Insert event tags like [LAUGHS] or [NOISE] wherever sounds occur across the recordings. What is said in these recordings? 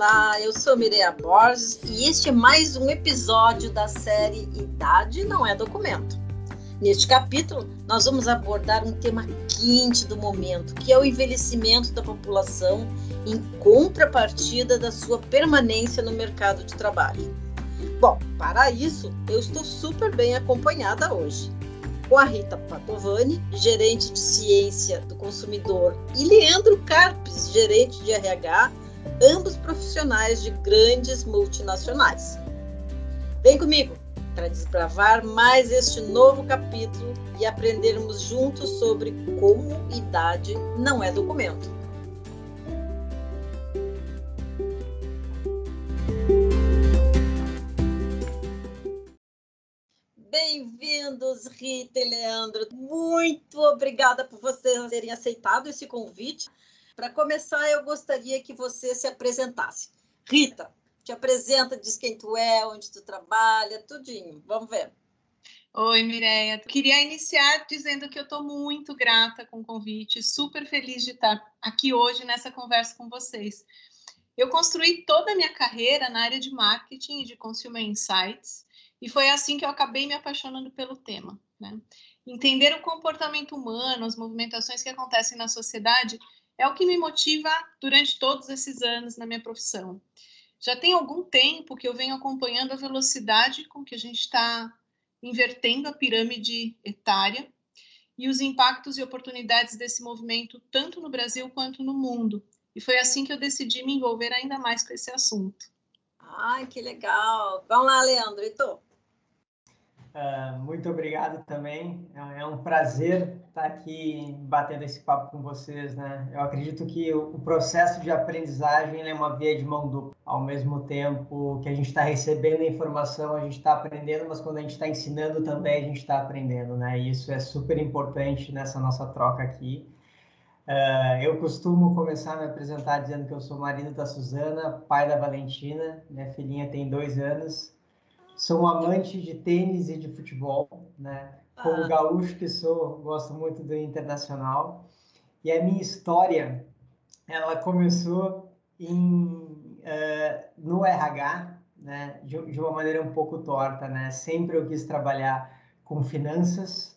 Olá, eu sou Mireia Borges e este é mais um episódio da série Idade não é documento. Neste capítulo, nós vamos abordar um tema quente do momento, que é o envelhecimento da população em contrapartida da sua permanência no mercado de trabalho. Bom, para isso, eu estou super bem acompanhada hoje com a Rita Patovani, gerente de ciência do consumidor, e Leandro Carpes, gerente de RH, ambos profissionais de grandes multinacionais. Vem comigo para desbravar mais este novo capítulo e aprendermos juntos sobre como idade não é documento. Bem-vindos, Rita e Leandro. Muito obrigada por vocês terem aceitado esse convite. Para começar, eu gostaria que você se apresentasse. Rita, te apresenta, diz quem tu é, onde tu trabalha, tudinho. Vamos ver. Oi, Mireia. Queria iniciar dizendo que eu estou muito grata com o convite, super feliz de estar aqui hoje nessa conversa com vocês. Eu construí toda a minha carreira na área de marketing e de consumer insights, e foi assim que eu acabei me apaixonando pelo tema. Né? Entender o comportamento humano, as movimentações que acontecem na sociedade, é o que me motiva durante todos esses anos na minha profissão. Já tem algum tempo que eu venho acompanhando a velocidade com que a gente está invertendo a pirâmide etária e os impactos e oportunidades desse movimento, tanto no Brasil quanto no mundo. E foi assim que eu decidi me envolver ainda mais com esse assunto. Ai, que legal! Vamos lá, Leandro, e tu? Uh, muito obrigado também. É, é um prazer estar aqui batendo esse papo com vocês, né? Eu acredito que o processo de aprendizagem é uma via de mão dupla. Ao mesmo tempo que a gente está recebendo a informação, a gente está aprendendo, mas quando a gente está ensinando também a gente está aprendendo, né? E isso é super importante nessa nossa troca aqui. Uh, eu costumo começar a me apresentar dizendo que eu sou marido da Suzana, pai da Valentina, minha filhinha tem dois anos sou um amante de tênis e de futebol, né? Como ah. gaúcho que sou, gosto muito do internacional. E a minha história, ela começou em, uh, no RH, né? De, de, uma maneira um pouco torta, né? Sempre eu quis trabalhar com finanças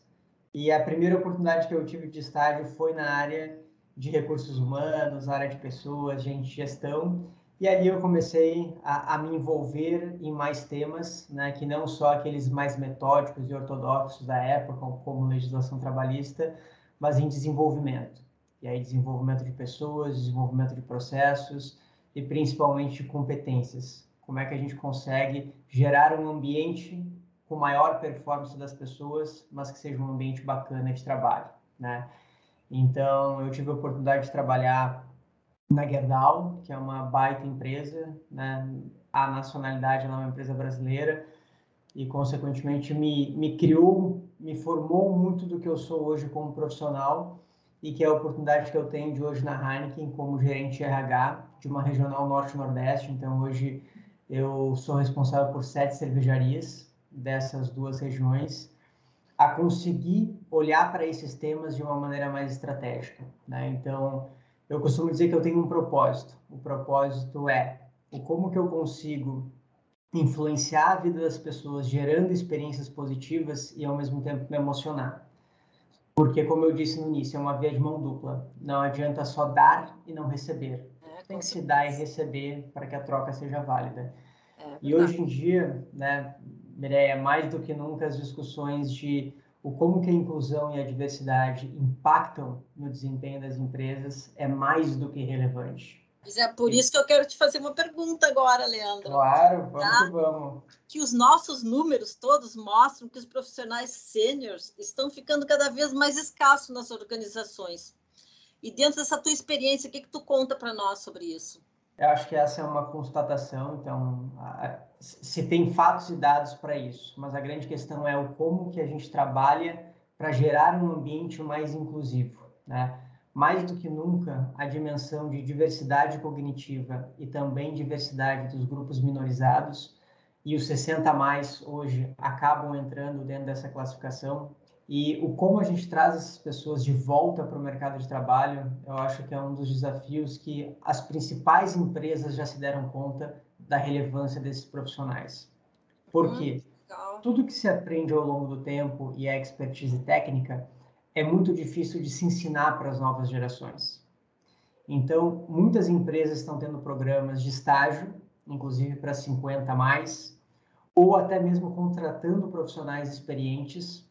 e a primeira oportunidade que eu tive de estágio foi na área de recursos humanos, área de pessoas, gente, gestão. E ali eu comecei a, a, me envolver em mais temas, né, que não só aqueles mais metódicos e ortodoxos da época, como legislação trabalhista, mas em desenvolvimento. E aí desenvolvimento de pessoas, desenvolvimento de processos e principalmente competências. Como é que a gente consegue gerar um ambiente com maior performance das pessoas, mas que seja um ambiente bacana de trabalho, né? Então, eu tive a oportunidade de trabalhar na Gerdau, que é uma baita empresa, né? A nacionalidade é uma empresa brasileira e, consequentemente, me, me criou, me formou muito do que eu sou hoje como profissional e que é a oportunidade que eu tenho de hoje na Heineken como gerente RH de uma regional norte-nordeste. Então, hoje eu sou responsável por sete cervejarias dessas duas regiões a conseguir olhar para esses temas de uma maneira mais estratégica. Né? Então, eu costumo dizer que eu tenho um propósito. O propósito é o como que eu consigo influenciar a vida das pessoas, gerando experiências positivas e ao mesmo tempo me emocionar. Porque, como eu disse no início, é uma via de mão dupla. Não adianta só dar e não receber. É, Tem que se dar e receber para que a troca seja válida. É, e hoje em dia, né, Mireia, mais do que nunca as discussões de o como que a inclusão e a diversidade impactam no desempenho das empresas é mais do que relevante. Mas é por isso que eu quero te fazer uma pergunta agora, Leandro. Claro, vamos tá? que vamos. Que os nossos números todos mostram que os profissionais sêniores estão ficando cada vez mais escassos nas organizações. E dentro dessa tua experiência, o que, que tu conta para nós sobre isso? Eu acho que essa é uma constatação, então se tem fatos e dados para isso, mas a grande questão é o como que a gente trabalha para gerar um ambiente mais inclusivo, né? Mais do que nunca, a dimensão de diversidade cognitiva e também diversidade dos grupos minorizados e os 60 mais hoje acabam entrando dentro dessa classificação E o como a gente traz essas pessoas de volta para o mercado de trabalho, eu acho que é um dos desafios que as principais empresas já se deram conta da relevância desses profissionais. Por quê? Hum, Tudo que se aprende ao longo do tempo e a expertise técnica é muito difícil de se ensinar para as novas gerações. Então, muitas empresas estão tendo programas de estágio, inclusive para 50 a mais, ou até mesmo contratando profissionais experientes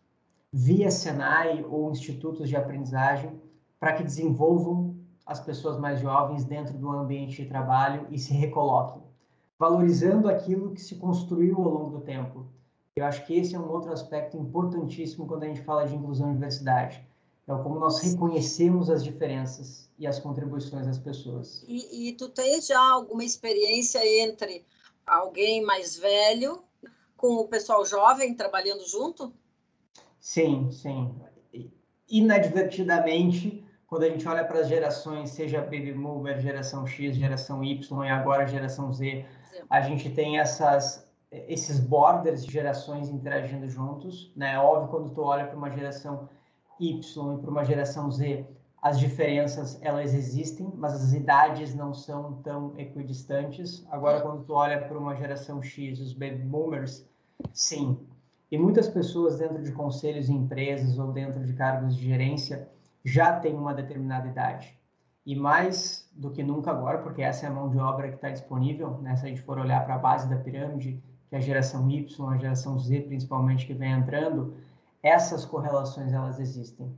via Senai ou institutos de aprendizagem para que desenvolvam as pessoas mais jovens dentro do ambiente de trabalho e se recoloquem, valorizando aquilo que se construiu ao longo do tempo. Eu acho que esse é um outro aspecto importantíssimo quando a gente fala de inclusão e diversidade. É como nós reconhecemos as diferenças e as contribuições das pessoas. E, e tu tens já alguma experiência entre alguém mais velho com o pessoal jovem trabalhando junto? Sim, sim. Inadvertidamente, quando a gente olha para as gerações, seja Baby Boomer, geração X, geração Y e agora geração Z, sim. a gente tem essas esses borders de gerações interagindo juntos, né? Óbvio quando tu olha para uma geração Y e para uma geração Z, as diferenças elas existem, mas as idades não são tão equidistantes. Agora quando tu olha para uma geração X, os baby boomers, sim, e muitas pessoas dentro de conselhos em empresas ou dentro de cargos de gerência já têm uma determinada idade. E mais do que nunca agora, porque essa é a mão de obra que está disponível, né? se a gente for olhar para a base da pirâmide, que é a geração Y, a geração Z principalmente que vem entrando, essas correlações elas existem.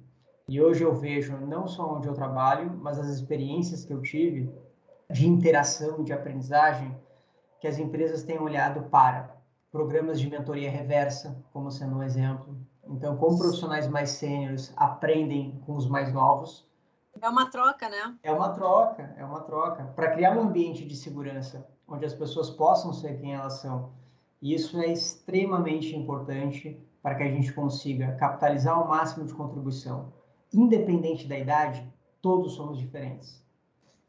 E hoje eu vejo, não só onde eu trabalho, mas as experiências que eu tive de interação, de aprendizagem, que as empresas têm olhado para programas de mentoria reversa, como sendo um exemplo. Então, como profissionais mais sêniores aprendem com os mais novos. É uma troca, né? É uma troca, é uma troca. Para criar um ambiente de segurança, onde as pessoas possam ser quem elas são. E isso é extremamente importante para que a gente consiga capitalizar o máximo de contribuição. Independente da idade, todos somos diferentes.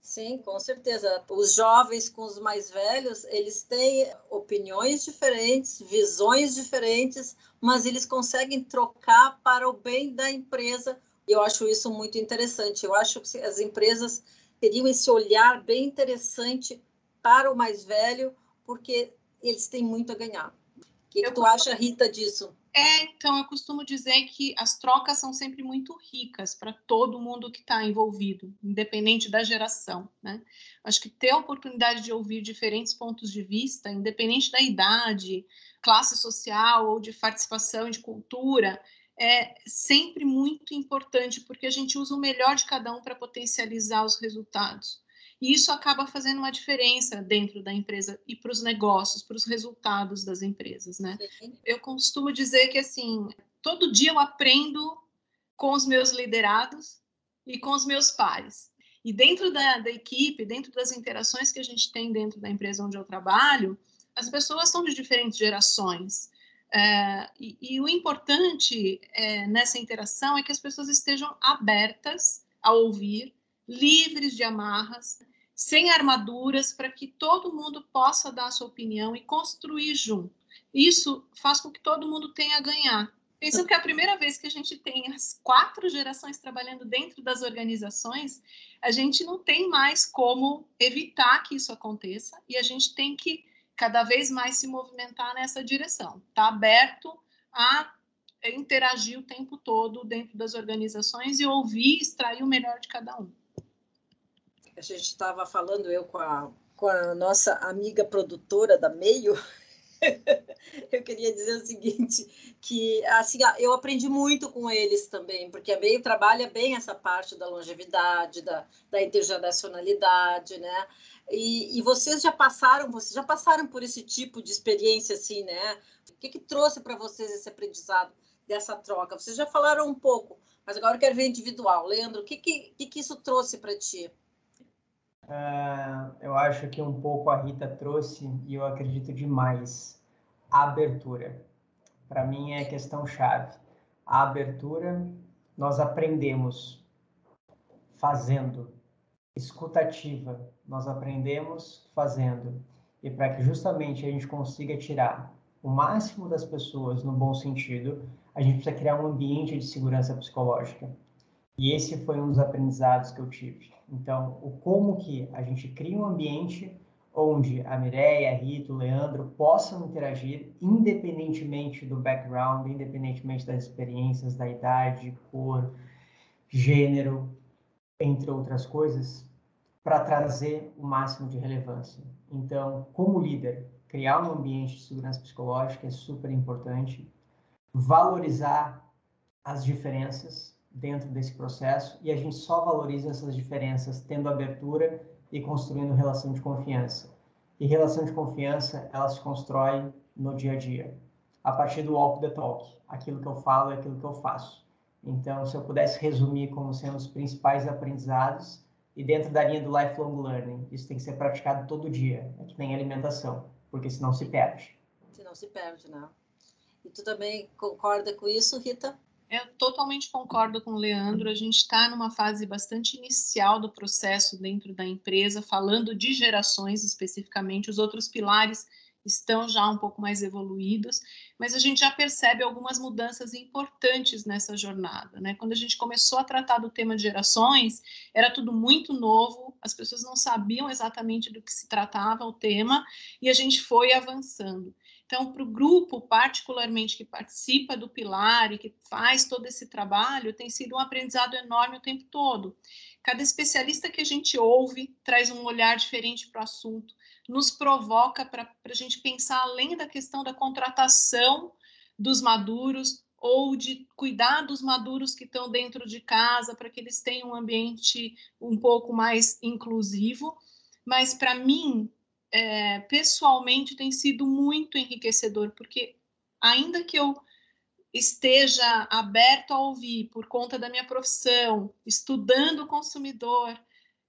Sim, com certeza. Os jovens com os mais velhos, eles têm opiniões diferentes, visões diferentes, mas eles conseguem trocar para o bem da empresa. E eu acho isso muito interessante. Eu acho que as empresas teriam esse olhar bem interessante para o mais velho, porque eles têm muito a ganhar. O que, que tu acha, Rita, disso? É, então eu costumo dizer que as trocas são sempre muito ricas para todo mundo que está envolvido, independente da geração, né? Acho que ter a oportunidade de ouvir diferentes pontos de vista, independente da idade, classe social ou de participação de cultura, é sempre muito importante porque a gente usa o melhor de cada um para potencializar os resultados. E isso acaba fazendo uma diferença dentro da empresa e para os negócios, para os resultados das empresas, né? Sim. Eu costumo dizer que, assim, todo dia eu aprendo com os meus liderados e com os meus pares. E dentro da, da equipe, dentro das interações que a gente tem dentro da empresa onde eu trabalho, as pessoas são de diferentes gerações. É, e, e, o importante é, nessa interação é que as pessoas estejam abertas a ouvir, livres de amarras, sem armaduras, para que todo mundo possa dar a sua opinião e construir junto. Isso faz com que todo mundo tenha a ganhar. Penso que é a primeira vez que a gente tem as quatro gerações trabalhando dentro das organizações, a gente não tem mais como evitar que isso aconteça e a gente tem que cada vez mais se movimentar nessa direção. Está aberto a interagir o tempo todo dentro das organizações e ouvir, extrair o melhor de cada um a gente estava falando, eu com a, com a nossa amiga produtora da Meio, [LAUGHS] eu queria dizer o seguinte, que assim, eu aprendi muito com eles também, porque a Meio trabalha bem essa parte da longevidade, da, da intergeracionalidade, né? E, e, vocês já passaram, vocês já passaram por esse tipo de experiência assim, né? O que, que trouxe para vocês esse aprendizado dessa troca? Vocês já falaram um pouco, mas agora eu quero ver individual. Leandro, o que, que, que isso trouxe para ti? Uh, eu acho que um pouco a Rita trouxe, e eu acredito demais, a abertura. Para mim é questão chave. A abertura, nós aprendemos fazendo. Escutativa, nós aprendemos fazendo. E para que justamente a gente consiga tirar o máximo das pessoas no bom sentido, a gente precisa criar um ambiente de segurança psicológica. E esse foi um dos aprendizados que eu tive. Então, o como que a gente cria um ambiente onde a Mireia, a Rita, o Leandro possam interagir independentemente do background, independentemente das experiências, da idade, cor, gênero, entre outras coisas, para trazer o máximo de relevância. Então, como líder, criar um ambiente de segurança psicológica é super importante, valorizar as diferenças dentro desse processo e a gente só valoriza essas diferenças tendo abertura e construindo relação de confiança. E relação de confiança, ela se constrói no dia a dia, a partir do walk the talk. Aquilo que eu falo é aquilo que eu faço. Então, se eu pudesse resumir como sendo os principais aprendizados, e dentro da linha do lifelong learning, isso tem que ser praticado todo dia, é que nem alimentação, porque senão se perde. Senão se perde, né? E tu também concorda com isso, Rita? Eu totalmente concordo com o Leandro. A gente está numa fase bastante inicial do processo dentro da empresa, falando de gerações especificamente. Os outros pilares estão já um pouco mais evoluídos, mas a gente já percebe algumas mudanças importantes nessa jornada. Né? Quando a gente começou a tratar do tema de gerações, era tudo muito novo, as pessoas não sabiam exatamente do que se tratava o tema, e a gente foi avançando. Então, para o grupo, particularmente que participa do Pilar e que faz todo esse trabalho, tem sido um aprendizado enorme o tempo todo. Cada especialista que a gente ouve traz um olhar diferente para o assunto, nos provoca para a gente pensar além da questão da contratação dos maduros ou de cuidar dos maduros que estão dentro de casa para que eles tenham um ambiente um pouco mais inclusivo. Mas para mim, é, pessoalmente tem sido muito enriquecedor, porque ainda que eu esteja aberto a ouvir por conta da minha profissão, estudando o consumidor,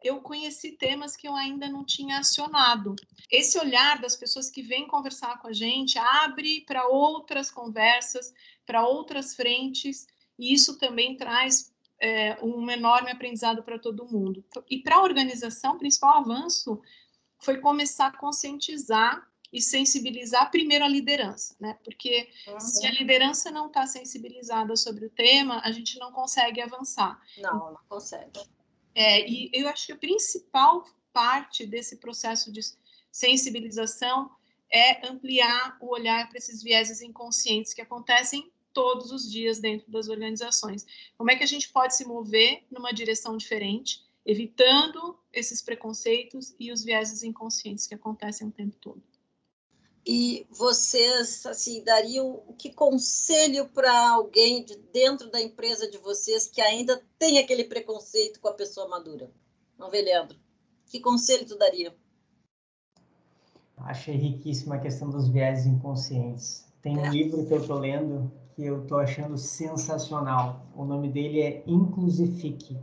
eu conheci temas que eu ainda não tinha acionado. Esse olhar das pessoas que vêm conversar com a gente abre para outras conversas, para outras frentes, e isso também traz é, um enorme aprendizado para todo mundo. E para a organização, o principal avanço foi começar a conscientizar e sensibilizar primeiro a liderança, né? Porque uhum. se a liderança não está sensibilizada sobre o tema, a gente não consegue avançar. Não, não consegue. É, e eu acho que a principal parte desse processo de sensibilização é ampliar o olhar para esses vieses inconscientes que acontecem todos os dias dentro das organizações. Como é que a gente pode se mover numa direção diferente evitando esses preconceitos e os vieses inconscientes que acontecem o tempo todo. E vocês, assim, dariam que conselho para alguém de dentro da empresa de vocês que ainda tem aquele preconceito com a pessoa madura? Não vê, Leandro? Que conselho tu daria? Achei riquíssima a questão dos vieses inconscientes. Tem um é. livro que eu estou lendo que eu estou achando sensacional. O nome dele é Inclusifique,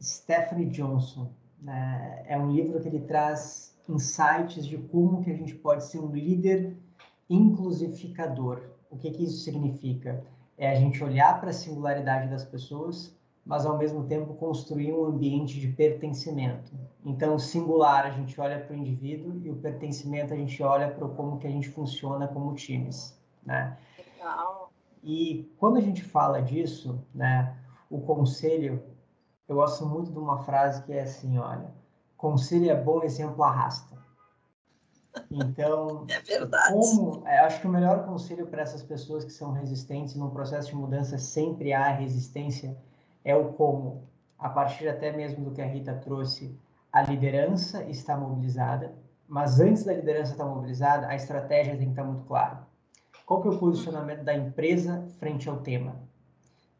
Stephanie Johnson. Né? É um livro que ele traz insights de como que a gente pode ser um líder inclusificador. O que, que isso significa? É a gente olhar para a singularidade das pessoas, mas ao mesmo tempo construir um ambiente de pertencimento. Então, singular a gente olha para o indivíduo e o pertencimento a gente olha para como que a gente funciona como times, né? Legal. E quando a gente fala disso, né, o conselho eu gosto muito de uma frase que é assim, olha, conselho é bom, exemplo arrasta. Então, [LAUGHS] é verdade. Como, é, acho que o melhor conselho para essas pessoas que são resistentes no processo de mudança sempre há resistência é o como, a partir até mesmo do que a Rita trouxe, a liderança está mobilizada, mas antes da liderança estar mobilizada, a estratégia tem que estar muito clara. Qual que é o posicionamento da empresa frente ao tema?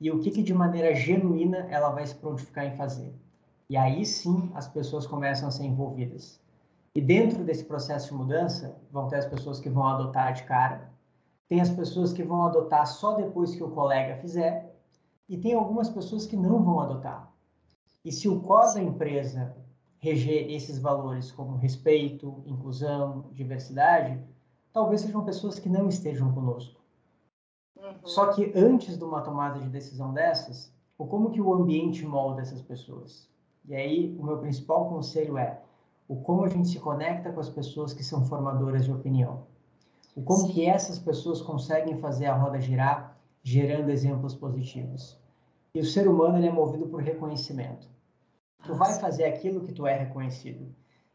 E o que, que de maneira genuína ela vai se prontificar em fazer. E aí sim as pessoas começam a ser envolvidas. E dentro desse processo de mudança, vão ter as pessoas que vão adotar de cara, tem as pessoas que vão adotar só depois que o colega fizer, e tem algumas pessoas que não vão adotar. E se o core da empresa reger esses valores como respeito, inclusão, diversidade, talvez sejam pessoas que não estejam conosco. Só que antes de uma tomada de decisão dessas, o como que o ambiente molda essas pessoas? E aí, o meu principal conselho é o como a gente se conecta com as pessoas que são formadoras de opinião. O como Sim. que essas pessoas conseguem fazer a roda girar, gerando exemplos positivos. E o ser humano é movido por reconhecimento. Tu vai fazer aquilo que tu é reconhecido.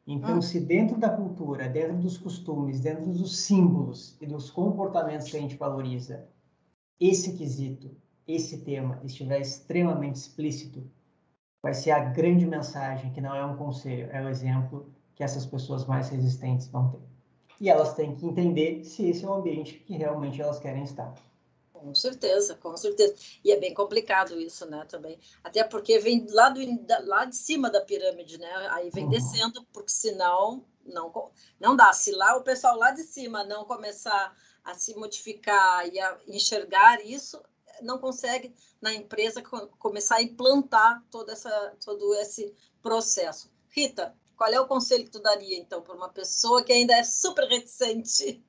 Então, ah. se dentro da cultura, dentro dos costumes, dentro dos símbolos e dos comportamentos que a gente valoriza, esse quesito, esse tema estiver extremamente explícito, vai ser a grande mensagem, que não é um conselho, é o exemplo que essas pessoas mais resistentes vão ter. E elas têm que entender se esse é o ambiente que realmente elas querem estar. Com certeza, com certeza. E é bem complicado isso, né, também. Até porque vem lá, do, lá de cima da pirâmide, né? Aí vem uhum. descendo, porque senão não, não dá. Se lá o pessoal lá de cima não começar a se modificar e a enxergar isso, não consegue na empresa começar a implantar toda essa, todo esse processo. Rita, qual é o conselho que tu daria, então, para uma pessoa que ainda é super reticente?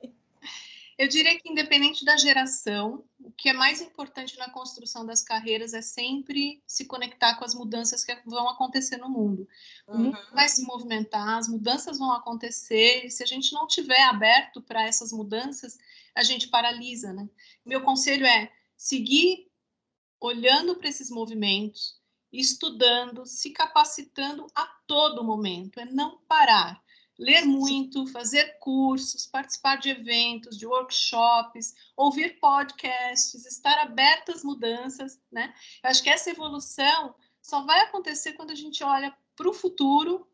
Eu diria que, independente da geração, o que é mais importante na construção das carreiras é sempre se conectar com as mudanças que vão acontecer no mundo. O mundo uhum. vai se movimentar, as mudanças vão acontecer, e se a gente não tiver aberto para essas mudanças, a gente paralisa, né? Meu conselho é seguir olhando para esses movimentos, estudando, se capacitando a todo momento, é não parar. Ler muito, fazer cursos, participar de eventos, de workshops, ouvir podcasts, estar aberto às mudanças, né? Eu acho que essa evolução só vai acontecer quando a gente olha para o futuro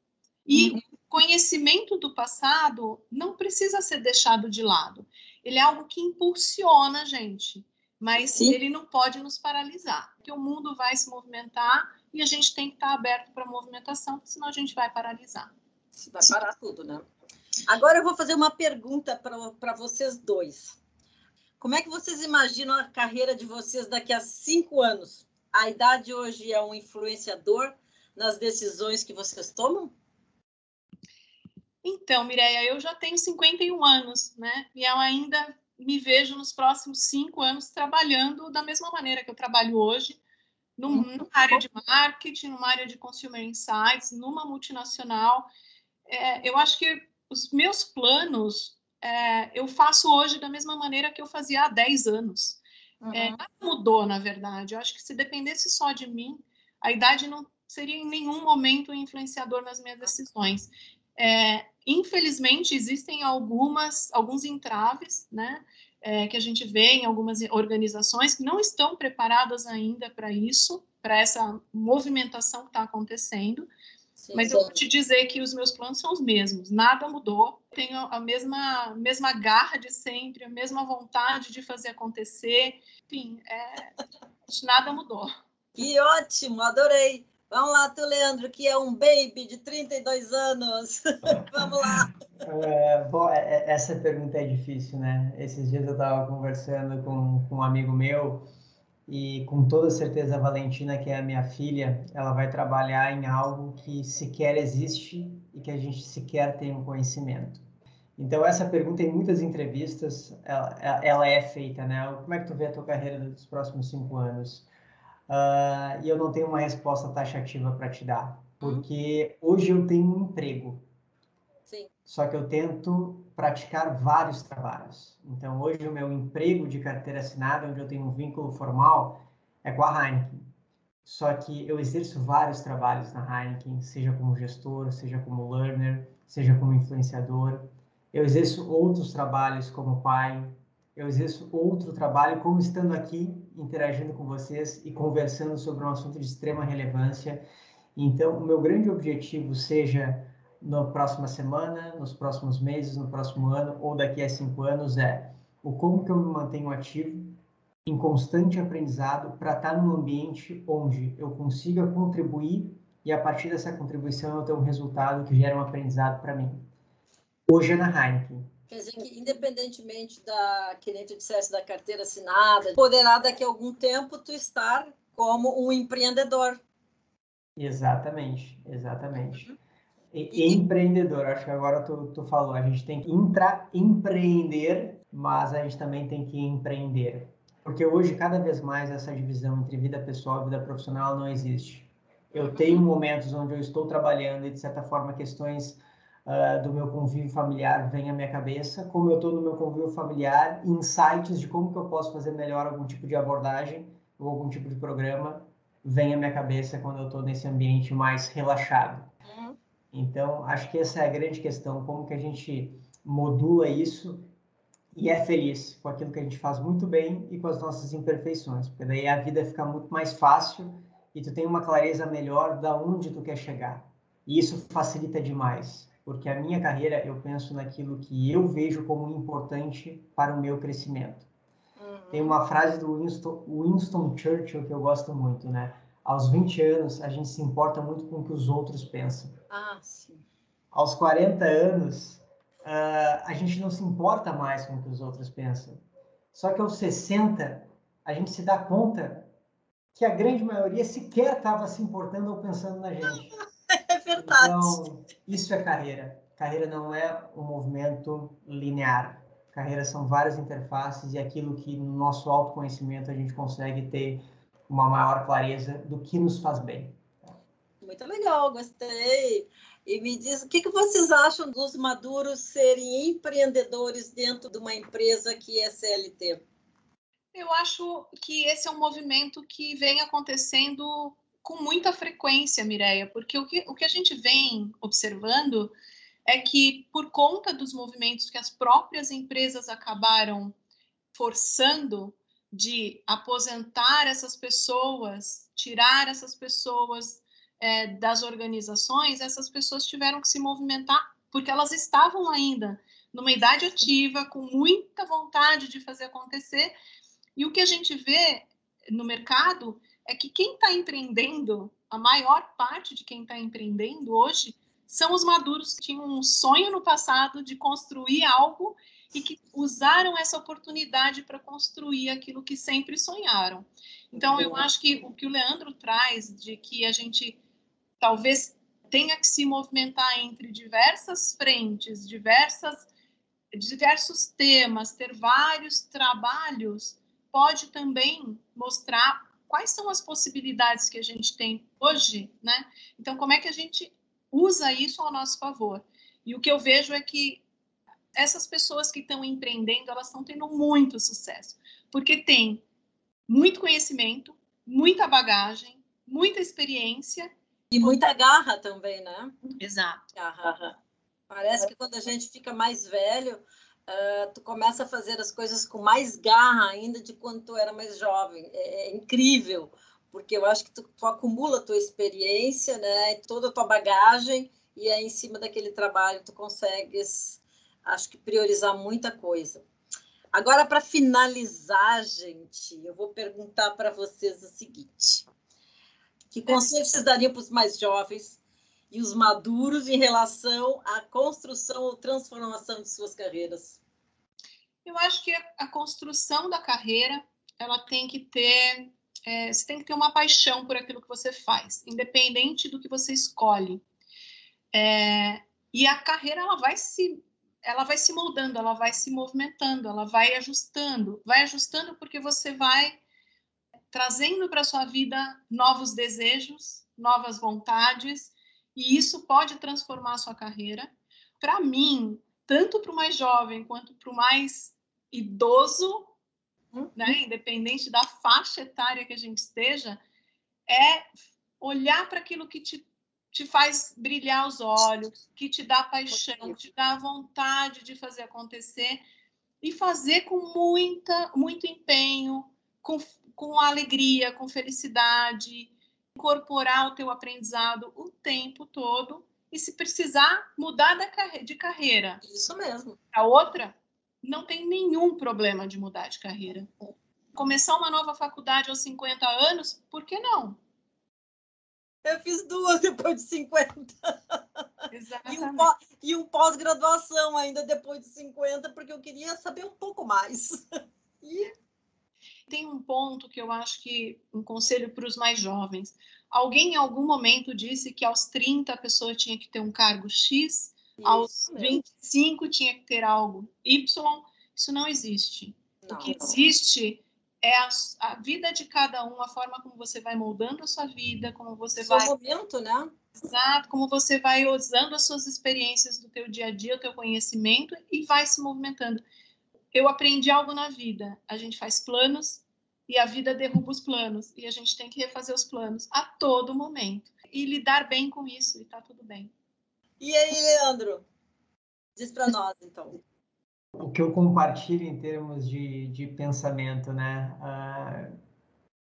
e uhum. conhecimento do passado não precisa ser deixado de lado. Ele é algo que impulsiona a gente mas Sim. ele não pode nos paralisar, porque o mundo vai se movimentar e a gente tem que estar aberto para a movimentação, senão a gente vai paralisar. Vai parar tudo, né? Agora eu vou fazer uma pergunta para vocês dois. Como é que vocês imaginam a carreira de vocês daqui a cinco anos? A idade hoje é um influenciador nas decisões que vocês tomam? Então, Mireia, eu já tenho 51 anos, né? E eu ainda me vejo nos próximos cinco anos trabalhando da mesma maneira que eu trabalho hoje, num, numa área de marketing, numa área de consumer insights, numa multinacional. É, eu acho que os meus planos é, eu faço hoje da mesma maneira que eu fazia há 10 anos. É, uhum. É, nada mudou, na verdade. Eu acho que se dependesse só de mim, a idade não seria em nenhum momento influenciador nas minhas decisões. É, infelizmente, existem algumas, alguns entraves, né? É, que a gente vê em algumas organizações que não estão preparadas ainda para isso, para essa movimentação que está acontecendo. Sim, Mas sim. eu vou te dizer que os meus planos são os mesmos, nada mudou. Tenho a mesma, mesma garra de sempre, a mesma vontade de fazer acontecer. Enfim, é, nada mudou. Que ótimo, adorei. Vamos lá, tu, Leandro, que é um baby de 32 anos. [LAUGHS] Vamos lá. É, bom, é, é, essa pergunta é difícil, né? Esses dias eu estava conversando com, com um amigo meu e com toda certeza a Valentina, que é a minha filha, ela vai trabalhar em algo que sequer existe e que a gente sequer tem um conhecimento. Então, essa pergunta em muitas entrevistas, ela, ela é feita, né? Como é que tu vê a tua carreira dos próximos cinco anos? uh, e eu não tenho uma resposta taxativa para te dar, porque hum. hoje eu tenho um emprego. Sim. Só que eu tento praticar vários trabalhos. Então, hoje o meu emprego de carteira assinada, onde eu tenho um vínculo formal, é com a Heineken. Só que eu exerço vários trabalhos na Heineken, seja como gestor, seja como learner, seja como influenciador. Eu exerço outros trabalhos como pai, eu exerço outro trabalho como estando aqui interagindo com vocês e conversando sobre um assunto de extrema relevância. Então, o meu grande objetivo, seja na próxima semana, nos próximos meses, no próximo ano ou daqui a cinco anos, é o como que eu me mantenho ativo, em constante aprendizado, para estar num ambiente onde eu consiga contribuir e a partir dessa contribuição eu ter um resultado que gera um aprendizado para mim. Hoje é na Heineken Quer dizer que, independentemente da, que nem tu dissesse, da carteira assinada, poderá daqui a algum tempo tu estar como um empreendedor. Exatamente, exatamente. Uhum. E, empreendedor, acho que agora tu, tu falou, a gente tem que intraempreender, mas a gente também tem que empreender. Porque hoje, cada vez mais, essa divisão entre vida pessoal e vida profissional não existe. Eu tenho momentos onde eu estou trabalhando e, de certa forma, questões uh, do meu convívio familiar vem à minha cabeça. Como eu estou no meu convívio familiar, insights de como que eu posso fazer melhor algum tipo de abordagem ou algum tipo de programa vem à minha cabeça quando eu estou nesse ambiente mais relaxado. Então, acho que essa é a grande questão, como que a gente modula isso e é feliz com aquilo que a gente faz muito bem e com as nossas imperfeições, porque daí a vida fica muito mais fácil e tu tem uma clareza melhor da onde tu quer chegar. E isso facilita demais, porque a minha carreira eu penso naquilo que eu vejo como importante para o meu crescimento. Uhum. Tem uma frase do Winston, Winston Churchill que eu gosto muito, né? Aos 20 anos, a gente se importa muito com o que os outros pensam. Ah, sim. Aos 40 anos, uh, a gente não se importa mais com o que os outros pensam. Só que aos 60, a gente se dá conta que a grande maioria sequer estava se importando ou pensando na gente. [LAUGHS] É verdade. Então, isso é carreira. Carreira não é um movimento linear. Carreira são várias interfaces e aquilo que no nosso autoconhecimento a gente consegue ter uma maior clareza do que nos faz bem. Muito legal, gostei. E me diz o que, que vocês acham dos maduros serem empreendedores dentro de uma empresa que é CLT? Eu acho que esse é um movimento que vem acontecendo com muita frequência, Mireia, porque o que, o que a gente vem observando é que, por conta dos movimentos que as próprias empresas acabaram forçando de aposentar essas pessoas, tirar essas pessoas é, das organizações, essas pessoas tiveram que se movimentar porque elas estavam ainda numa idade ativa, com muita vontade de fazer acontecer. E o que a gente vê no mercado é que quem está empreendendo, a maior parte de quem está empreendendo hoje, são os maduros que tinham um sonho no passado de construir algo e que usaram essa oportunidade para construir aquilo que sempre sonharam. Então, eu acho que o que o Leandro traz de que a gente talvez tenha que se movimentar entre diversas frentes, diversas, diversos temas, ter vários trabalhos, pode também mostrar quais são as possibilidades que a gente tem hoje, né? Então, como é que a gente usa isso ao nosso favor? E o que eu vejo é que essas pessoas que estão empreendendo, elas estão tendo muito sucesso, porque tem muito conhecimento, muita bagagem, muita experiência e muita garra também, né? Exato. Garra. Parece que quando a gente fica mais velho, uh, tu começa a fazer as coisas com mais garra ainda de quando tu era mais jovem. É, é incrível, porque eu acho que tu, tu acumula a tua experiência, né? Toda a tua bagagem, e aí em cima daquele trabalho tu consegues, acho que priorizar muita coisa. Agora, para finalizar, gente, eu vou perguntar para vocês o seguinte que conselho vocês dariam para os mais jovens e os maduros em relação à construção ou transformação de suas carreiras? Eu acho que a construção da carreira ela tem que ter é, você tem que ter uma paixão por aquilo que você faz, independente do que você escolhe. É, e a carreira ela vai se ela vai se moldando, ela vai se movimentando, ela vai ajustando, vai ajustando porque você vai trazendo para sua vida novos desejos, novas vontades, e isso pode transformar a sua carreira. Para mim, tanto para o mais jovem quanto para o mais idoso, uhum. né, independente da faixa etária que a gente esteja, é olhar para aquilo que te, te faz brilhar os olhos, que te dá paixão, que te dá vontade de fazer acontecer e fazer com muita, muito empenho, com, com alegria, com felicidade, incorporar o teu aprendizado o tempo todo e se precisar mudar de carreira. Isso mesmo. A outra não tem nenhum problema de mudar de carreira. Começar uma nova faculdade aos 50 anos, por que não? Eu fiz duas [LAUGHS] depois de 50. Exatamente. E um pós-graduação ainda depois de 50, porque eu queria saber um pouco mais. [LAUGHS] E tem um ponto que eu acho que um conselho para os mais jovens. Alguém em algum momento disse que aos 30 a pessoa tinha que ter um cargo X, Isso aos mesmo. 25 tinha que ter algo Y. Isso não existe. Não. O que existe é a, a, vida de cada um, a forma como você vai moldando a sua vida, como você Seu vai... momento, né? Exato, como você vai usando as suas experiências do teu dia a dia, o teu conhecimento e vai se movimentando. Eu aprendi algo na vida, a gente faz planos e a vida derruba os planos e a gente tem que refazer os planos a todo momento e lidar bem com isso e tá tudo bem. E aí, Leandro? Diz para nós, então o que eu compartilho em termos de, de pensamento, né? Uh,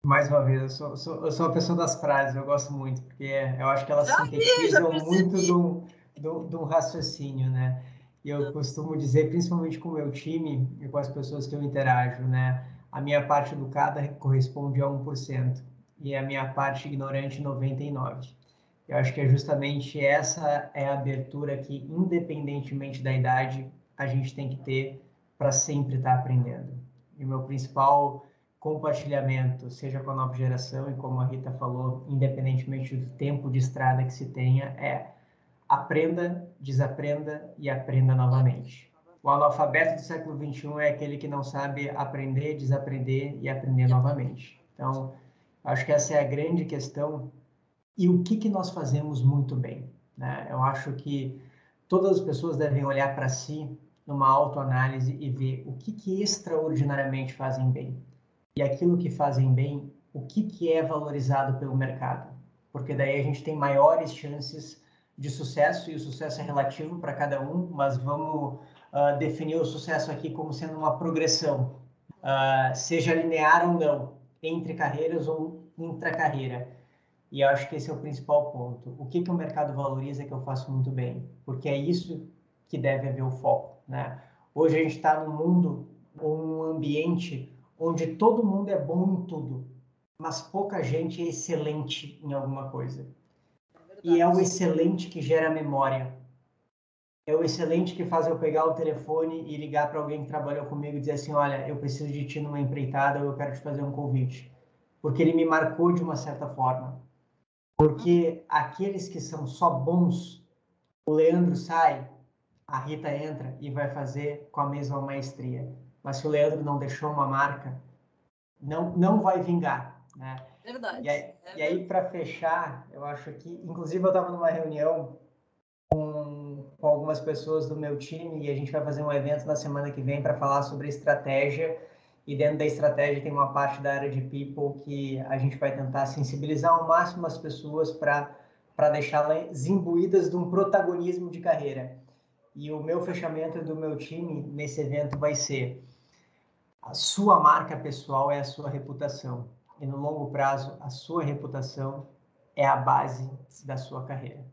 mais uma vez, eu sou, sou, eu sou uma pessoa das frases, eu gosto muito, porque eu acho que elas sintetizam muito do, do, do raciocínio, né? E eu costumo dizer, principalmente com o meu time e com as pessoas que eu interajo, né? A minha parte educada corresponde a 1% e a minha parte ignorante 99%. Eu acho que é justamente essa é a abertura que, independentemente da idade, a gente tem que ter para sempre estar tá aprendendo. E o meu principal compartilhamento, seja com a nova geração e como a Rita falou, independentemente do tempo de estrada que se tenha, é aprenda, desaprenda e aprenda novamente. O analfabeto do século XXI é aquele que não sabe aprender, desaprender e aprender novamente. Então, acho que essa é a grande questão. E o que, que nós fazemos muito bem? Né? Eu acho que todas as pessoas devem olhar para si numa autoanálise e ver o que, que extraordinariamente fazem bem. E aquilo que fazem bem, o que, que é valorizado pelo mercado. Porque daí a gente tem maiores chances de sucesso, e o sucesso é relativo para cada um, mas vamos uh, definir o sucesso aqui como sendo uma progressão, uh, seja linear ou não, entre carreiras ou intra-carreira. E eu acho que esse é o principal ponto. O que, que o mercado valoriza que eu faço muito bem? Porque é isso que deve haver o foco. Né? Hoje a gente está num mundo, um ambiente onde todo mundo é bom em tudo, mas pouca gente é excelente em alguma coisa. É e é o excelente que gera memória. É o excelente que faz eu pegar o telefone e ligar para alguém que trabalhou comigo e dizer assim: Olha, eu preciso de ti numa empreitada ou eu quero te fazer um convite. Porque ele me marcou de uma certa forma. Porque aqueles que são só bons, o Leandro sai, a Rita entra e vai fazer com a mesma maestria. Mas se o Leandro não deixou uma marca, não, não vai vingar. Né? Verdade. E aí, é aí para fechar, eu acho que, inclusive, eu estava numa reunião com, com algumas pessoas do meu time e a gente vai fazer um evento na semana que vem para falar sobre estratégia. E dentro da estratégia tem uma parte da área de people que a gente vai tentar sensibilizar ao máximo as pessoas para deixá-las imbuídas de um protagonismo de carreira. E o meu fechamento do meu time nesse evento vai ser: a sua marca pessoal é a sua reputação. E no longo prazo, a sua reputação é a base da sua carreira.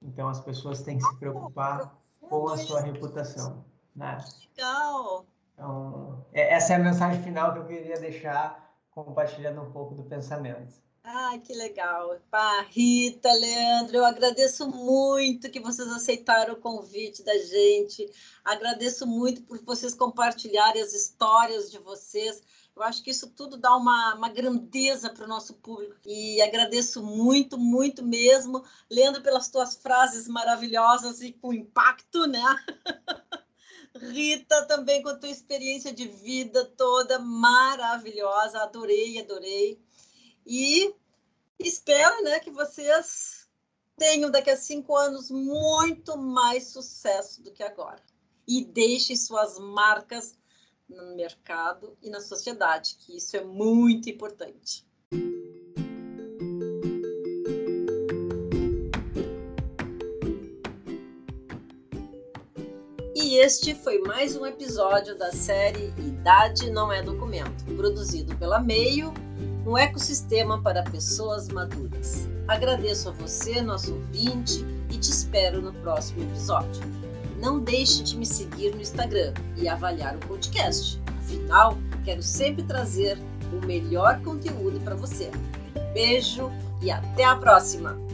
Então as pessoas têm que se preocupar com a sua reputação. Né? Legal! Então, é, essa é a mensagem final que eu queria deixar, compartilhando um pouco do pensamento. Ai, que legal. Pá, Rita, Leandro, eu agradeço muito que vocês aceitaram o convite da gente. Agradeço muito por vocês compartilharem as histórias de vocês. Eu acho que isso tudo dá uma, uma grandeza para o nosso público. E agradeço muito, muito mesmo, Leandro, pelas tuas frases maravilhosas e com impacto, né? [LAUGHS] Rita, também com a tua experiência de vida toda maravilhosa. Adorei, adorei. E espero né, que vocês tenham daqui a cinco anos muito mais sucesso do que agora. E deixem suas marcas no mercado e na sociedade, que isso é muito importante. E este foi mais um episódio da série Idade Não é Documento, produzido pela Meio um ecossistema para pessoas maduras. Agradeço a você, nosso ouvinte, e te espero no próximo episódio. Não deixe de me seguir no Instagram e avaliar o podcast. Afinal, quero sempre trazer o melhor conteúdo para você. Beijo e até a próxima!